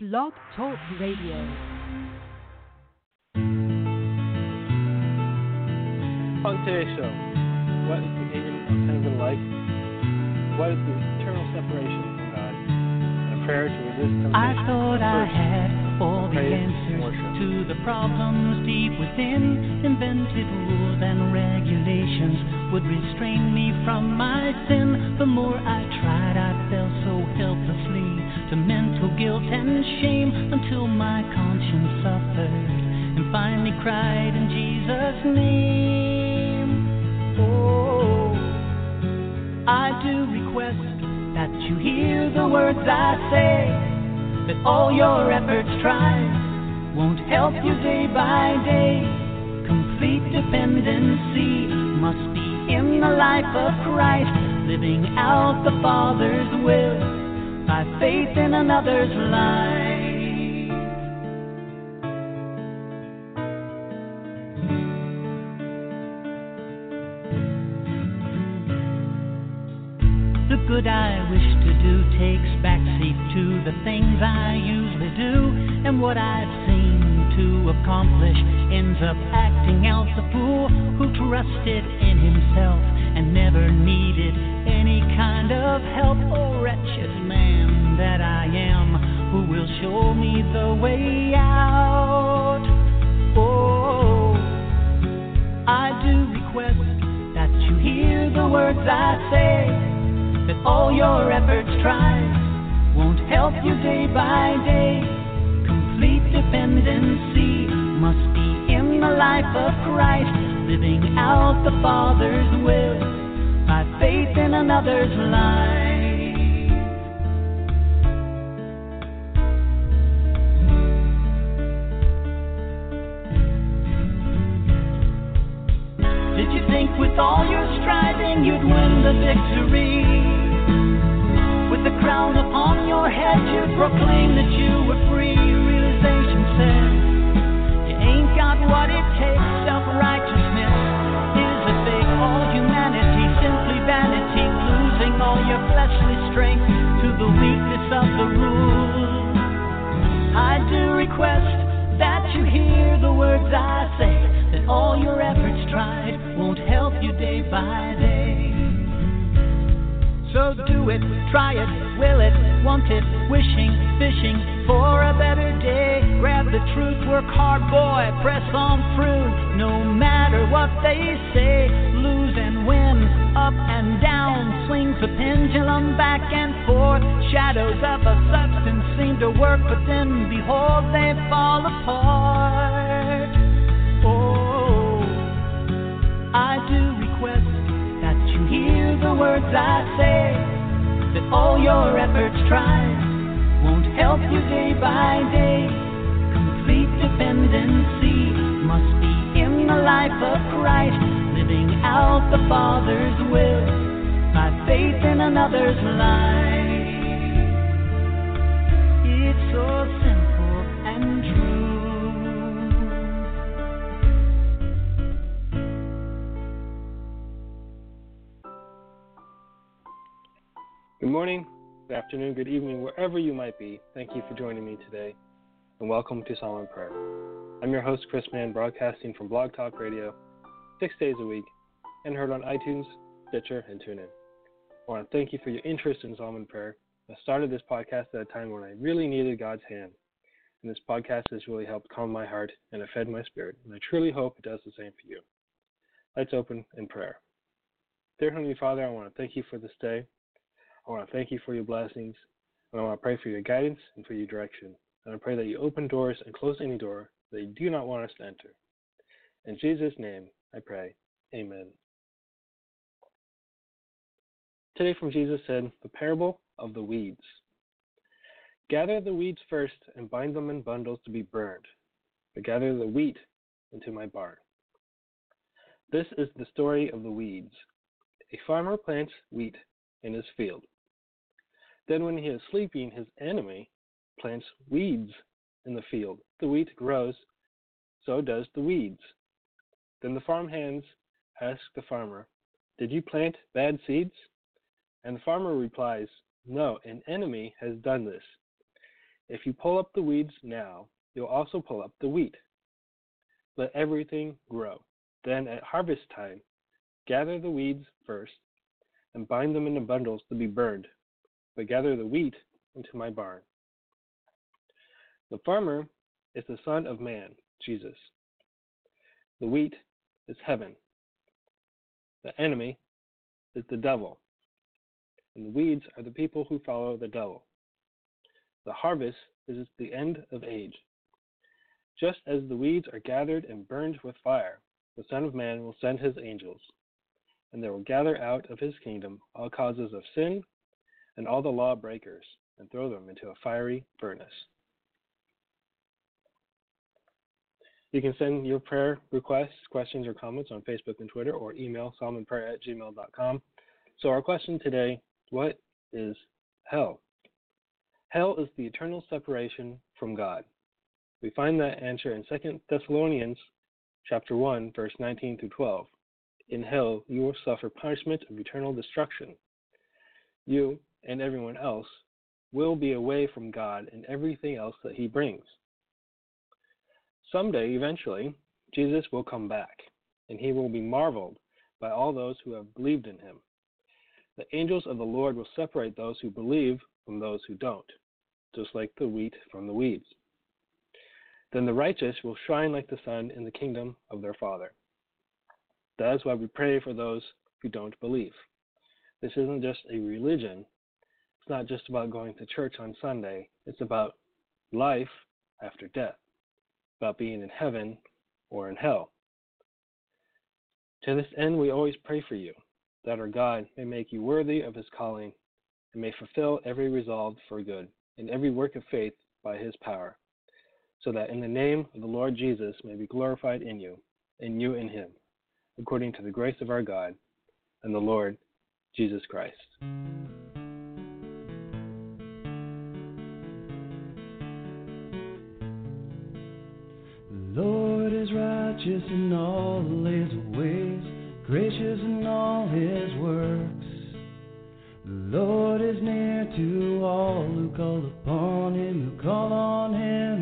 Blog Talk Radio. On today's show, what is the meaning of heaven like? What is the eternal separation from God? And a prayer to resist temptation. I thought I had all the answers worship. to the problems deep within. Invented rules and regulations would restrain me from my sin. The more cried in Jesus' name. Oh, I do request that you hear the words I say that all your efforts tried won't help you day by day. Complete dependency must be in the life of Christ, living out the Father's will by faith in another's life. What I've seen to accomplish ends up acting out the fool who trusted in himself and never needed any kind of help. Oh, wretched man that I am, who will show me the way out? Oh, I do request that you hear the words I say that all your efforts tried won't help you day by day. Dependency must be in the life of Christ, living out the Father's will by faith in another's life. Did you think with all your striving you'd win the victory? With the crown upon your head, you'd proclaim that you were free. Request that you hear the words I say. That all your efforts tried won't help you day by day. So do it, try it, will it, want it, wishing, fishing for a better day. Grab the truth, work hard, boy, press on through. No matter what they say, lose and win, up and down, swings the pendulum back and forth. Shadows of a substance seem to work, but then behold, they fall apart. Oh, I do request that you hear the words I say, that all your efforts tried won't help you day by day. Complete dependency must be in the life of Christ, living out the Father's will another's life. It's so simple and true. Good morning, good afternoon, good evening, wherever you might be. Thank you for joining me today, and welcome to and Prayer. I'm your host, Chris Mann, broadcasting from Blog Talk Radio, six days a week, and heard on iTunes, Stitcher, and TuneIn. I want to thank you for your interest in Psalm and Prayer. I started this podcast at a time when I really needed God's hand, and this podcast has really helped calm my heart and it fed my spirit, and I truly hope it does the same for you. Let's open in prayer. Dear Heavenly Father, I want to thank you for this day. I want to thank you for your blessings, and I want to pray for your guidance and for your direction. And I pray that you open doors and close any door that you do not want us to enter. In Jesus' name, I pray. Amen. Today from Jesus said, The parable of the weeds. Gather the weeds first and bind them in bundles to be burned, but gather the wheat into my barn. This is the story of the weeds. A farmer plants wheat in his field. Then, when he is sleeping, his enemy plants weeds in the field. The wheat grows, so does the weeds. Then the farm hands ask the farmer, Did you plant bad seeds? And the farmer replies, No, an enemy has done this. If you pull up the weeds now, you'll also pull up the wheat. Let everything grow. Then at harvest time, gather the weeds first and bind them into bundles to be burned, but gather the wheat into my barn. The farmer is the Son of Man, Jesus. The wheat is heaven. The enemy is the devil. And the weeds are the people who follow the devil. The harvest is the end of age. Just as the weeds are gathered and burned with fire, the Son of Man will send his angels, and they will gather out of his kingdom all causes of sin and all the lawbreakers, and throw them into a fiery furnace. You can send your prayer requests, questions, or comments on Facebook and Twitter, or email psalmandprayer at gmail.com. So, our question today what is hell? Hell is the eternal separation from God. We find that answer in 2 Thessalonians chapter 1, verse 19 through 12. In hell you will suffer punishment of eternal destruction. You and everyone else will be away from God and everything else that he brings. Someday, eventually, Jesus will come back, and he will be marveled by all those who have believed in him. The angels of the Lord will separate those who believe from those who don't, just like the wheat from the weeds. Then the righteous will shine like the sun in the kingdom of their Father. That is why we pray for those who don't believe. This isn't just a religion. It's not just about going to church on Sunday. It's about life after death, about being in heaven or in hell. To this end, we always pray for you, that our God may make you worthy of his calling and may fulfill every resolve for good and every work of faith by his power so that in the name of the Lord Jesus may be glorified in you, and you in him, according to the grace of our God and the Lord Jesus Christ. The Lord is righteous in all his ways, gracious in all his works. The Lord is near to all who call upon him, who call on him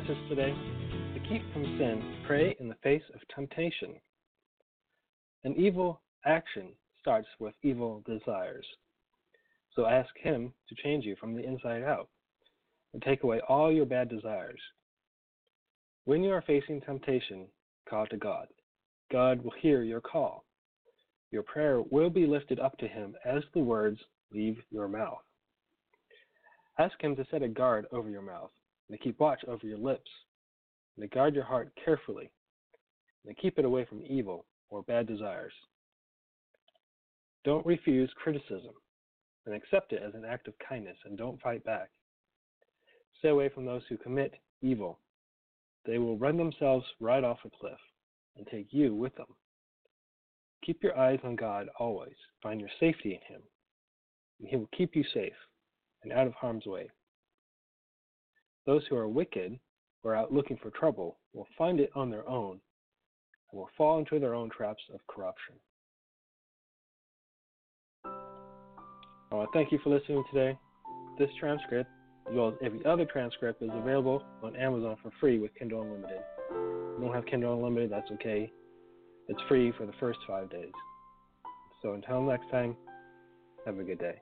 message today to keep from sin, pray in the face of temptation. An evil action starts with evil desires. So ask Him to change you from the inside out and take away all your bad desires. When you are facing temptation, call to God. God will hear your call. Your prayer will be lifted up to Him as the words leave your mouth. Ask Him to set a guard over your mouth and to keep watch over your lips and to guard your heart carefully and to keep it away from evil or bad desires. Don't refuse criticism and accept it as an act of kindness and don't fight back. Stay away from those who commit evil. They will run themselves right off a cliff and take you with them. Keep your eyes on God always. Find your safety in Him, and He will keep you safe and out of harm's way. Those who are wicked or out looking for trouble will find it on their own and will fall into their own traps of corruption. I want to thank you for listening today. This transcript, as well as every other transcript, is available on Amazon for free with Kindle Unlimited. If you don't have Kindle Unlimited, that's okay. It's free for the first five days. So until next time, have a good day.